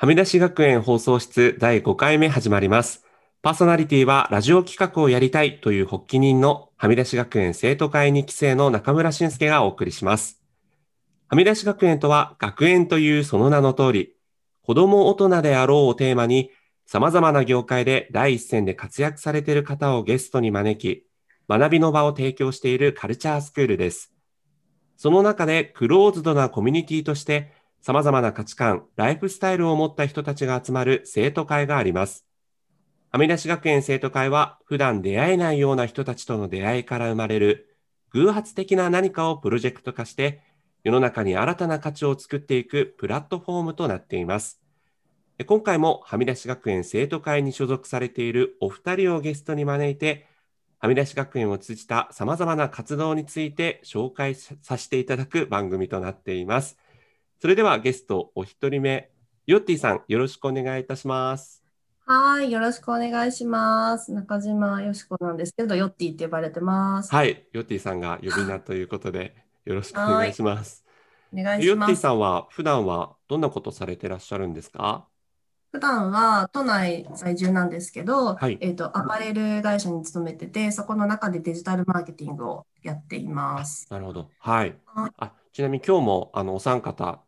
はみ出し学園放送室第5回目始まります。パーソナリティはラジオ企画をやりたいという発起人のはみ出し学園生徒会2期生の中村俊介がお送りします。はみ出し学園とは学園というその名の通り、子供大人であろうをテーマに様々な業界で第一線で活躍されている方をゲストに招き、学びの場を提供しているカルチャースクールです。その中でクローズドなコミュニティとして様々な価値観、ライフスタイルを持った人たちが集まる生徒会があります。はみ出し学園生徒会は普段出会えないような人たちとの出会いから生まれる偶発的な何かをプロジェクト化して世の中に新たな価値を作っていくプラットフォームとなっています。今回もはみ出し学園生徒会に所属されているお二人をゲストに招いてはみ出し学園を通じた様々な活動について紹介させていただく番組となっています。それではゲストお一人目、ヨッティさんよろしくお願いいたします。はい、よろしくお願いします。中島よしこなんですけど、ヨッティって呼ばれてます。はい、ヨッティさんが呼び名ということでよろしくお願いします。お願いヨッティします。さんは普段はどんなことされてらっしゃるんですか？普段は都内在住なんですけど、はいえっと、アパレル会社に勤めてて、そこの中でデジタルマーケティングをやっています。なるほど。はいはい。あちなみに今日もあのお三方、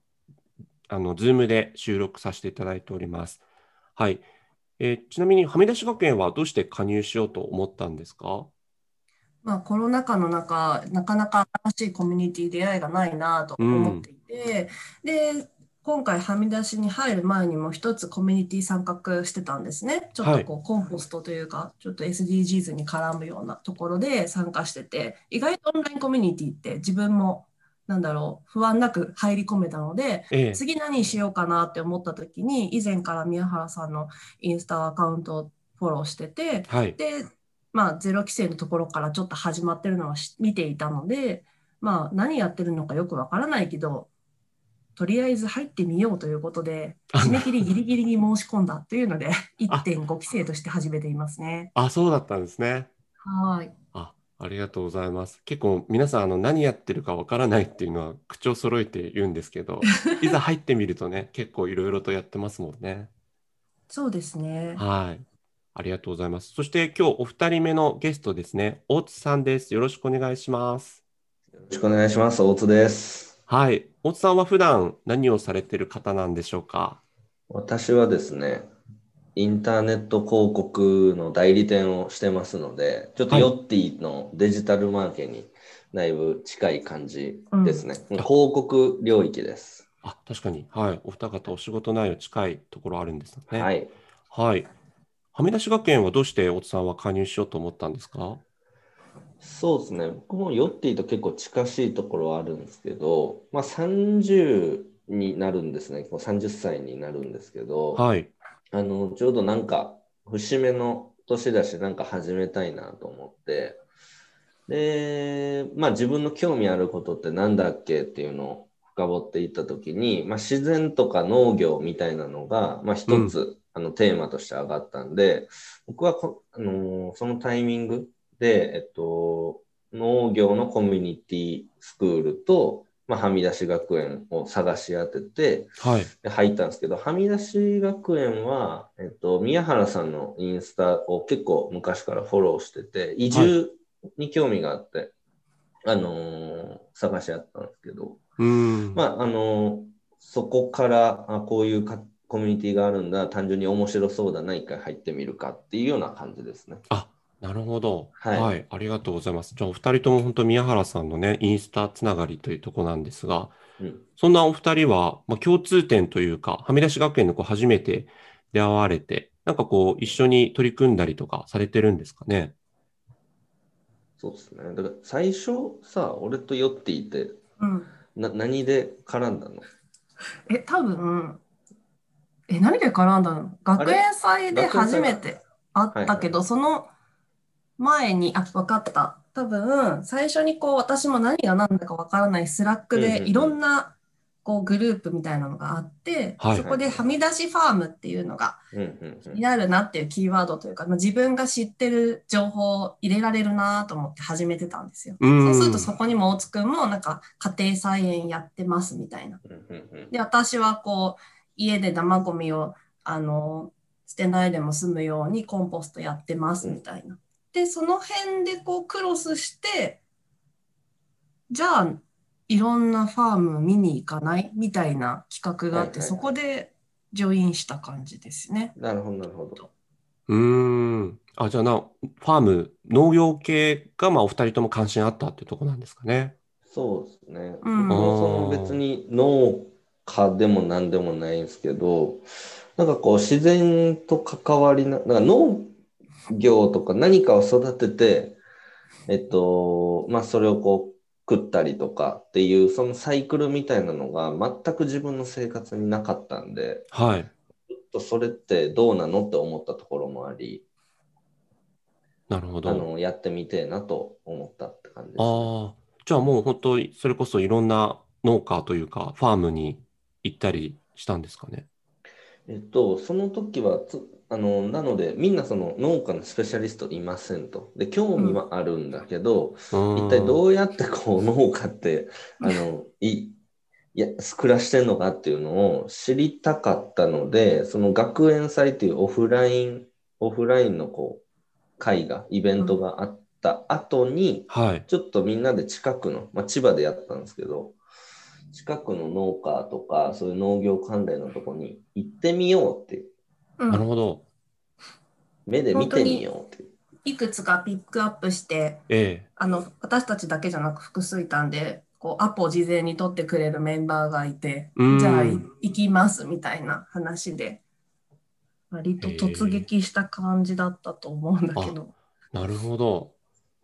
あの、ズームで収録させていただいております。はい。えーちなみに、はみ出し学園はどうして加入しようと思ったんですか？まあ、コロナ禍の中、なかなか新しいコミュニティ出会いがないなと思っていて、で、今回はみ出しに入る前にも一つコミュニティ参画してたんですね。ちょっとこうコンポストというか、ちょっと SDGs に絡むようなところで参加してて、意外とオンラインコミュニティって自分もなんだろう、不安なく入り込めたので、ええ次何しようかなって思った時に、以前から宮原さんのインスタアカウントをフォローしてて、はい。で、まあ、ゼロ規制のところからちょっと始まってるのはし見ていたので、まあ、何やってるのかよくわからないけど、とりあえず入ってみようということで、あ締め切りギリギリに申し込んだというので、1.5規制として始めていますね。あ、そうだったんですね。はい。あ、ありがとうございます。結構皆さん、あの、何やってるかわからないっていうのは口を揃えて言うんですけど、いざ入ってみるとね、結構いろいろとやってますもんね。そうですね。はい。ありがとうございます。そして今日お二人目のゲストですね、大津さんです。よろしくお願いします。よろしくお願いします。大津です。はい。大津さんは普段何をされてる方なんでしょうか？私はですね、インターネット広告の代理店をしてますので、ちょっとはいヨッティのデジタルマーケにだいぶ近い感じですね。ん広告領域です。あ、確かに。はい。お二方お仕事内容近いところあるんですね。。はいい。はい。はみ出し学園はどうして大津さんは加入しようと思ったんですか？そうですね。僕もヨッティと結構近しいところはあるんですけど、まあ30になるんですね。こう30歳になるんですけど、はい。あの、ちょうどなんか、節目の年だし、なんか始めたいなと思って、で、まあ自分の興味あることってなんだっけっていうのを深掘っていったときに、まあ自然とか農業みたいなのが、まあ一つ、あのテーマとして上がったんで、僕はこ、あのーそのタイミングで、えっと、農業のコミュニティスクールと、まあ、はみ出し学園を探し当てて、はい。で入ったんですけど、はみ出し学園は、えっと、宮原さんのインスタを結構昔からフォローしてて、移住に興味があって、あのー探し合ったんですけど、うーん。まあ、あのーそこからあこういうかコミュニティがあるんだ、単純に面白そうだな、一回入ってみるかっていうような感じですね。あ、なるほど。はいはい。ありがとうございます。じゃあ、お二人とも本当宮原さんのね、インスタつながりというところなんですが、うん、そんなお二人は、まあ、共通点というか、はみ出し学園のこう初めて出会われて、なんかこう、一緒に取り組んだりとかされてるんですかね？そうですね。だから最初さ、俺と YOTTY ってうん。な何で絡んだの？え、多分、え、何で絡んだの？学園祭で初めて会ったけど、その前に、あ、分かった。多分、最初にこう、私も何が何だか分からない Slack うんうんうんでいろんなこうグループみたいなのがあって、はいそこではみ出しファームっていうのがうんうんうんになるなっていうキーワードというか、まあ、自分が知ってる情報を入れられるなと思って始めてたんですよ。うんそうするとそこにも大津くんもなんか家庭菜園やってますみたいな。うんうんうんで、私はこう、家で生ゴミをあの捨てないでも済むようにコンポストやってますみたいな。で、その辺でこうクロスして、じゃあいろんなファーム見に行かない？みたいな企画があって、そこでジョインした感じですね。なるほど、なるほど。うん。あ、じゃあな、ファーム、農業系が、まあ、お二人とも関心あったっていうとこなんですかね。そうですね。うん、その別に農家でも何でもないんですけど、なんかこう自然と関わりな、なんか農業とか何かを育てて、えっと、まあそれをこう食ったりとかっていうそのサイクルみたいなのが全く自分の生活になかったんで、はい。ちょっとそれってどうなのって思ったところもあり、なるほど。あのやってみてえなと思ったって感じです、ね。ああ。じゃあもう本当、それこそいろんな農家というか、ファームに行ったりしたんですかね？えっと、その時はつ、あの、なので、みんなその農家のスペシャリストいませんと。で、興味はあるんだけど、うん、一体どうやってこう農家って、あの、い、いや、暮らしてんのかっていうのを知りたかったので、その学園祭っていうオフライン、オフラインのこう、会が、イベントがあっった後に、はい、ちょっとみんなで近くの、まあ、千葉でやったんですけど、近くの農家とか、そういう農業関連のとこに行ってみようっていう。うん、なるほど。目で見てみようっていくつかピックアップして、ええ、あの私たちだけじゃなく複数いたんで、こうアポを事前に取ってくれるメンバーがいて、じゃあ行きますみたいな話で、割と突撃した感じだったと思うんだけど。なるほど。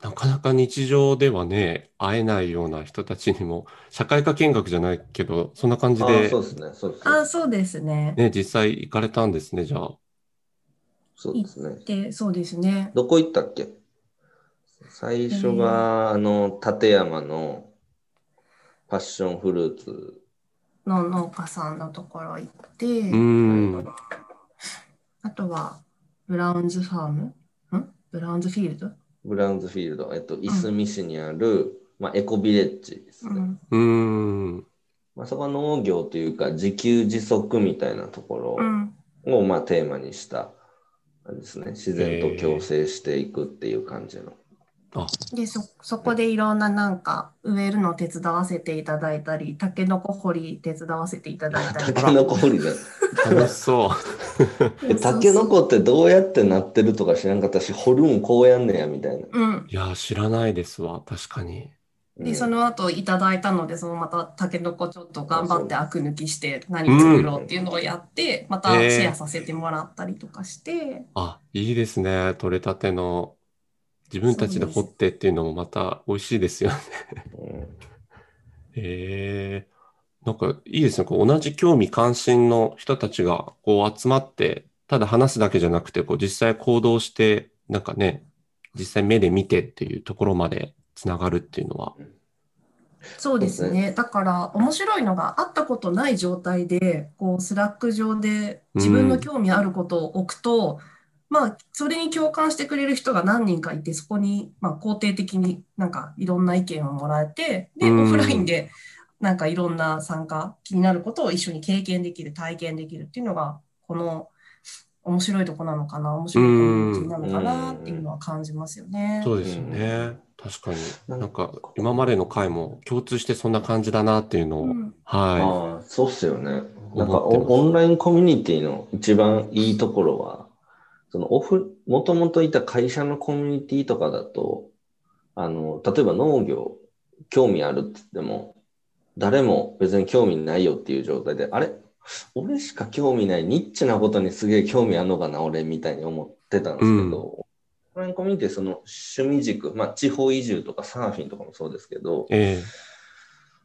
なかなか日常ではね、会えないような人たちにも、社会科見学じゃないけど、そんな感じで、そうですね、そうですね。あ、そうですね。ね、実際行かれたんですね、じゃあ。そうですね。で、そうですね。どこ行ったっけ？最初が、あの、立山のパッションフルーツの農家さんのところ行って、うん。あとは、ブラウンズファーム？ん？ブラウンズフィールド？ブラウンズフィールド、えっと、いすみ市にある、まあ、エコビレッジですね。うん。まあ、そこは農業というか、自給自足みたいなところを、まあ、テーマにしたですね。自然と共生していくっていう感じの。でそそこでいろんななんか植えるの手伝わせていただいたりたけのこ掘り手伝わせていただいたり。たけのこ掘りだ楽しそう。たけのこってどうやってなってるとか知らんかったし掘るんこうやんねやみたいな、うん、いや知らないですわ確かに。で、その後いただいたので、そのまたたけのこちょっと頑張ってアク抜きして何作ろうっていうのをやって、またシェアさせてもらったりとかして。あ、いいですね。取れたての自分たちで掘ってっていうのもまた美味しいですよねへえー、なんかいいですね。こう同じ興味関心の人たちがこう集まって、ただ話すだけじゃなくて、こう実際行動して、なんかね、実際目で見てっていうところまでつながるっていうのは。そうですね。だから面白いのが会ったことない状態で、こう Slack 上で自分の興味あることを置くと、うんまあ、それに共感してくれる人が何人かいて、そこに、まあ、肯定的になんかいろんな意見をもらえて、で、オフラインでなんかいろんな参加、気になることを一緒に経験できる、体験できるっていうのが、この面白いとこなのかな、面白いコミュニティなのかなっていうのは感じますよね。そうですよね。確かに。なんか、今までの回も共通してそんな感じだなっていうのを、うん、はい。あそうっすよね。なんかオンラインコミュニティの一番いいところは、そのオフ、もともといた会社のコミュニティとかだと、あの、例えば農業、興味あるって言っても、誰も別に興味ないよっていう状態で、あれ？俺しか興味ないニッチなことにすげえ興味あるのかな、俺みたいに思ってたんですけど、オフラインコミュニティその趣味軸、まあ地方移住とかサーフィンとかもそうですけど、えー、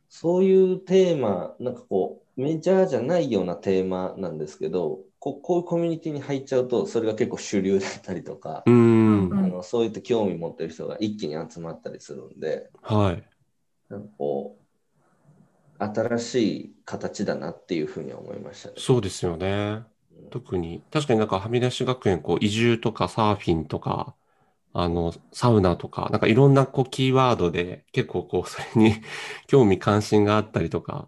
そういうテーマ、なんかこう、メジャーじゃないようなテーマなんですけど、ここういうコミュニティに入っちゃうとそれが結構主流だったりとか、うん、あのそういった興味持ってる人が一気に集まったりするんで、はい、なんかこう新しい形だなっていうふうに思いましたね。そうですよね。特に確かになんかはみ出し学園こう移住とかサーフィンとかあのサウナとかなんかいろんなこうキーワードで結構こうそれに 興味関心があったりとか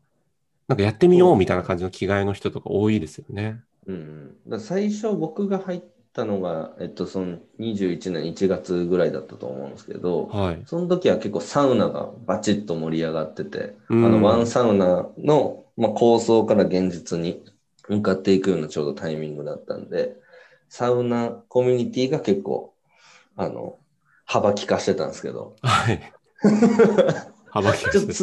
なんかやってみようみたいな感じの着替えの人とか多いですよね。うん、だ最初僕が入ったのが、えっと、その21年1月ぐらいだったと思うんですけど、はい。その時は結構サウナがバチッと盛り上がってて、うんあのワンサウナの、まあ、構想から現実に向かっていくようなちょうどタイミングだったんで、サウナコミュニティが結構、あの、幅利かしてたんですけど、はい。幅利かして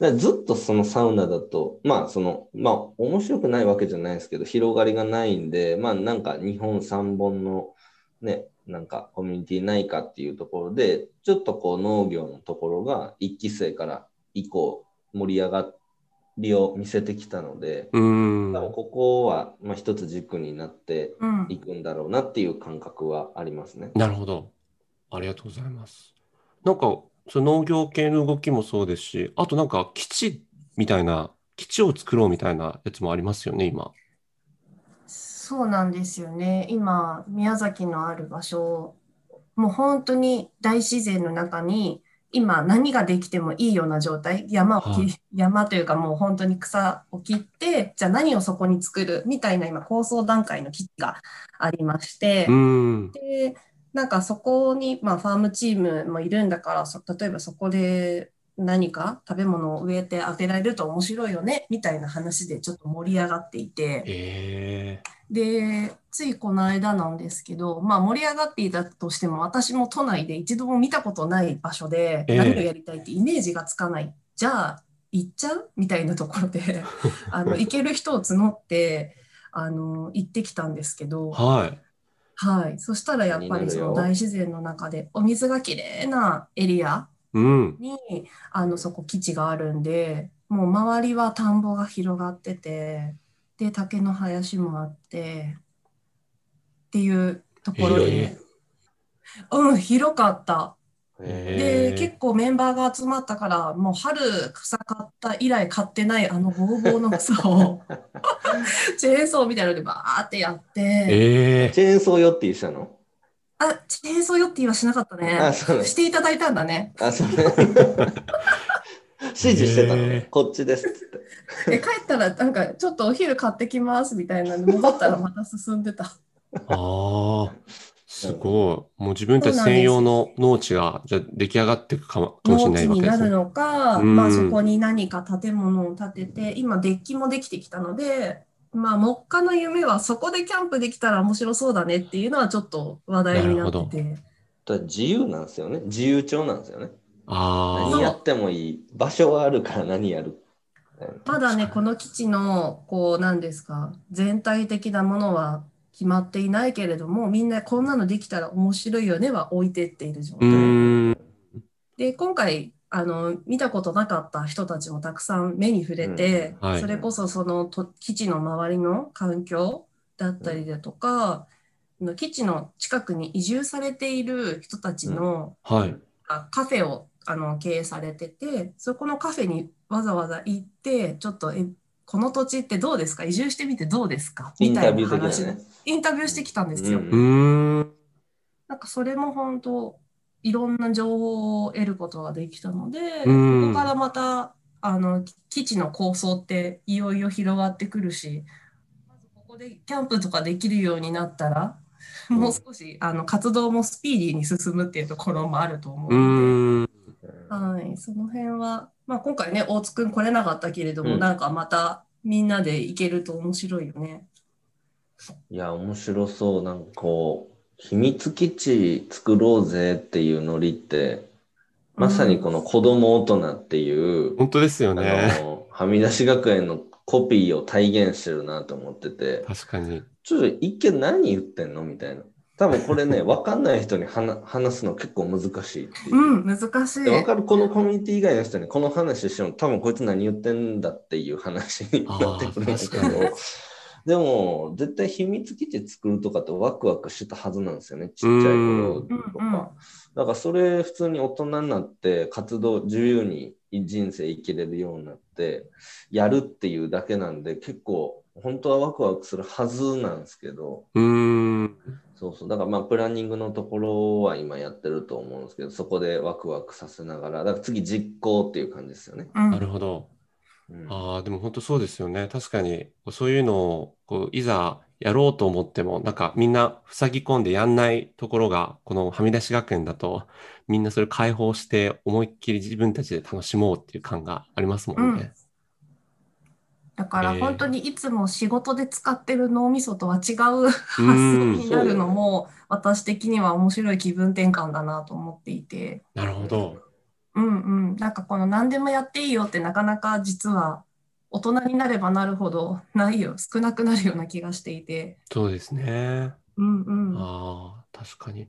だからずっとそのサウナだと、まあその、まあ面白くないわけじゃないですけど、広がりがないんで、まあなんか日本三本のね、なんかコミュニティないかっていうところで、ちょっとこう農業のところが一期生から以降盛り上がりを見せてきたので、うーん。多分ここはまあ一つ軸になってうんいくんだろうなっていう感覚はありますね。なるほど。ありがとうございます。なんか、その農業系の動きもそうですし、あとなんか基地みたいな、基地を作ろうみたいなやつもありますよね、今。そうなんですよね。今、宮崎のある場所、もう本当に大自然の中に、今何ができてもいいような状態、山を切り、はい山というかもう本当に草を切って、じゃあ何をそこに作るみたいな今構想段階の基地がありまして。で、なんかそこに、まあ、ファームチームもいるんだから、そ例えばそこで何か食べ物を植えてあげられると面白いよねみたいな話でちょっと盛り上がっていて、えで、ついこの間なんですけど、まあ、盛り上がっていたとしても、私も都内で一度も見たことない場所で、ええ。何をやりたいってイメージがつかない。じゃあ、行っちゃう？みたいなところで、あの、行ける人を募って、あの、行ってきたんですけど、ー、はい。はい。そしたらやっぱりその大自然の中で、お水がきれいなエリアうん。に、あの、そこ基地があるんで、もう周りは田んぼが広がってて、で、竹の林もあって、っていうところ広いで、うん、広かった。で、結構メンバーが集まったから、もう春草買った以来買ってないあのボーボーの草を、チェーンソーみたいなのでバーってやって、えチェーンソーよって言ってたの？あ、チェーンソーよって言はしなかったね。あ、そうしていただいたんだね。あ、そうね。指示してたのへねー。こっちですっつって。え帰ったらなんかちょっとお昼買ってきますみたいなんで戻ったらまた進んでた。ー、ああ、すごい。もう自分たち専用の農地が、じゃあ出来上がっていくかもかもしれ農地ないわけですね。になるのか、うんまあそこに何か建物を建てて、今デッキもできてきたので、まあ目下の夢はそこでキャンプできたら面白そうだねっていうのはちょっと話題になってて。ただ自由なんですよね。自由帳なんですよね。ああ、何やってもいい。場所はあるから何やる。まだね、この基地の、こう、なんですか、全体的なものは決まっていないけれども、みんなこんなのできたら面白いよねは置いてっている状う態。で、今回、あの、見たことなかった人たちもたくさん目に触れて、うんはいそれこそそのと基地の周りの環境だったりだとか、あの基地の近くに移住されている人たちの、はい。あカフェをあの経営されてて、そこのカフェにわざわざ行って、ちょっと、え、この土地ってどうですか？移住してみてどうですか？みたいインタビュな話ーね。インタビューしてきたんですよ。うん。なんかそれも本当、いろんな情報を得ることができたので、うんここからまた、あの、基地の構想っていよいよ広がってくるし、まずここでキャンプとかできるようになったら、うんもう少し、あの、活動もスピーディーに進むっていうところもあると思ううので。はい、その辺は、まあ今回ね、大津くん来れなかったけれども、うんなんかまたみんなで行けると面白いよね。いや、面白そう。なんかこう、秘密基地作ろうぜっていうノリって、まさにこの子供大人っていう、本当ですよあね。の、はみ出し学園のコピーを体現してるなと思ってて、確かに。ちょっと一見何言ってんのみたいな。多分これね、わかんない人に話 話すの結構難しいっていう。うん、難しい。でわかるこのコミュニティ以外の人にこの話しても多分こいつ何言ってんだっていう話になってくるんだけあー確ど でも絶対秘密基地作るとかってワクワクしてたはずなんですよねちっちゃい頃とうんうんかだからそれ普通に大人になって活動自由に人生生きれるようになってやるっていうだけなんで結構本当はワクワクするはずなんですけどうーん。そうそう。だからまあプランニングのところは今やってると思うんですけど、そこでワクワクさせながら、だから次実行っていう感じですよね。うんなるほど。うんああ、でも本当そうですよね。確かに、そういうのを、こう、いざやろうと思っても、なんかみんな塞ぎ込んでやんないところが、このはみ出し学園だと、みんなそれ解放して、思いっきり自分たちで楽しもうっていう感がありますもんね。だからえー本当にいつも仕事で使ってる脳みそとは違う発想になるのも私的には面白い気分転換だなと思っていて、なるほど。うんうん、なんかこの何でもやっていいよってなかなか実は大人になればなるほどないよ少なくなるような気がしていて、そうですね。うんうん、ああ、確かに。い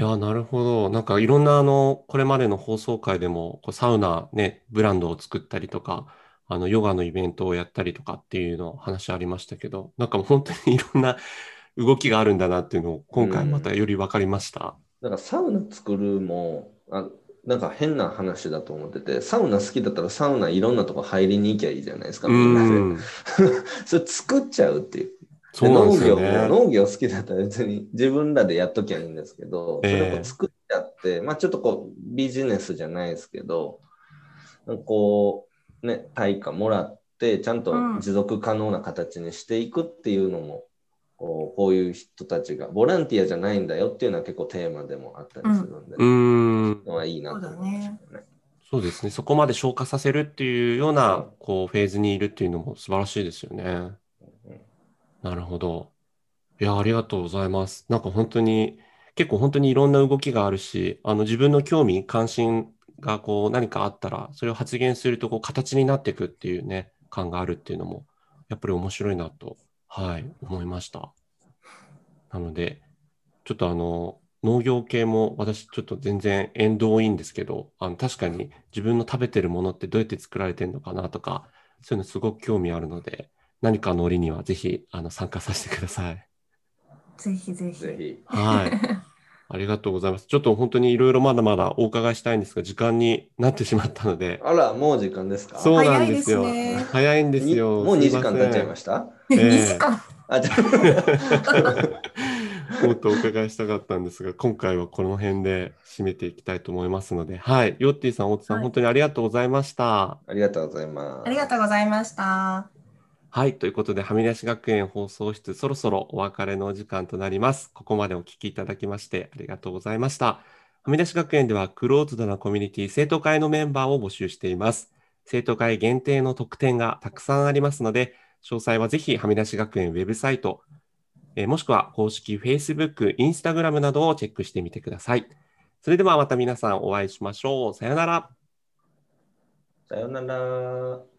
や、なるほど。なんかいろんなあの、これまでの放送回でも、こうサウナね、ブランドを作ったりとか、あの、ヨガのイベントをやったりとかっていうの話ありましたけど、なんかもう本当にいろんな動きがあるんだなっていうのを今回またより分かりました。だからサウナ作るもあなんか変な話だと思っててサウナ好きだったらサウナいろんなとこ入りに行きゃいいじゃないですかうみんなで、ん。それ作っちゃうっていうそうなんですよ農業農業好きだったら別に自分らでやっときゃいいんですけど、ええそれを作っちゃって、まあちょっとこうビジネスじゃないですけど、こうね、対価もらって、ちゃんとうん持続可能な形にしていくっていうのも、こうこういう人たちが、ボランティアじゃないんだよっていうのは結構テーマでもあったりするんで、うーん。のはいいなと思いましたよね。そうですね。そこまで消化させるっていうような、こう、フェーズにいるっていうのも素晴らしいですよね。うんなるほど。いや、ありがとうございます。なんか本当に、結構本当にいろんな動きがあるし、あの自分の興味、関心がこう何かあったら、それを発言するとこう形になっていくっていうね、感があるっていうのも、やっぱり面白いなと、はい、思いました。なので、ちょっとあの、農業系も私ちょっと全然縁遠いんですけど、あの確かに自分の食べてるものってどうやって作られてるのかなとか、そういうのすごく興味あるので、何かの折にはぜひあの参加させてください。ぜひぜひ。ぜひ。はい。ありがとうございます。ちょっと本当にいろいろまだまだお伺いしたいんですが、時間になってしまったので、あら、もう時間ですか？そうなんですよ。早いですね早いんですによ。もう2時間経っちゃいました？ええ2時間？あ、じゃ もっとお伺いしたかったんですが、今回はこの辺で締めていきたいと思いますので、はい。ヨッティさん、大津さん、はい本当にありがとうございました。ありがとうございます。ありがとうございました。はい。ということで、はみ出し学園放送室、そろそろお別れのお時間となります。ここまでお聞きいただきまして、ありがとうございました。はみ出し学園では、クローズドなコミュニティ、生徒会のメンバーを募集しています。生徒会限定の特典がたくさんありますので、詳細はぜひ、はみ出し学園ウェブサイト、えもしくは公式 Facebook、Instagram などをチェックしてみてください。それではまた皆さんお会いしましょう。さよなら。さよなら。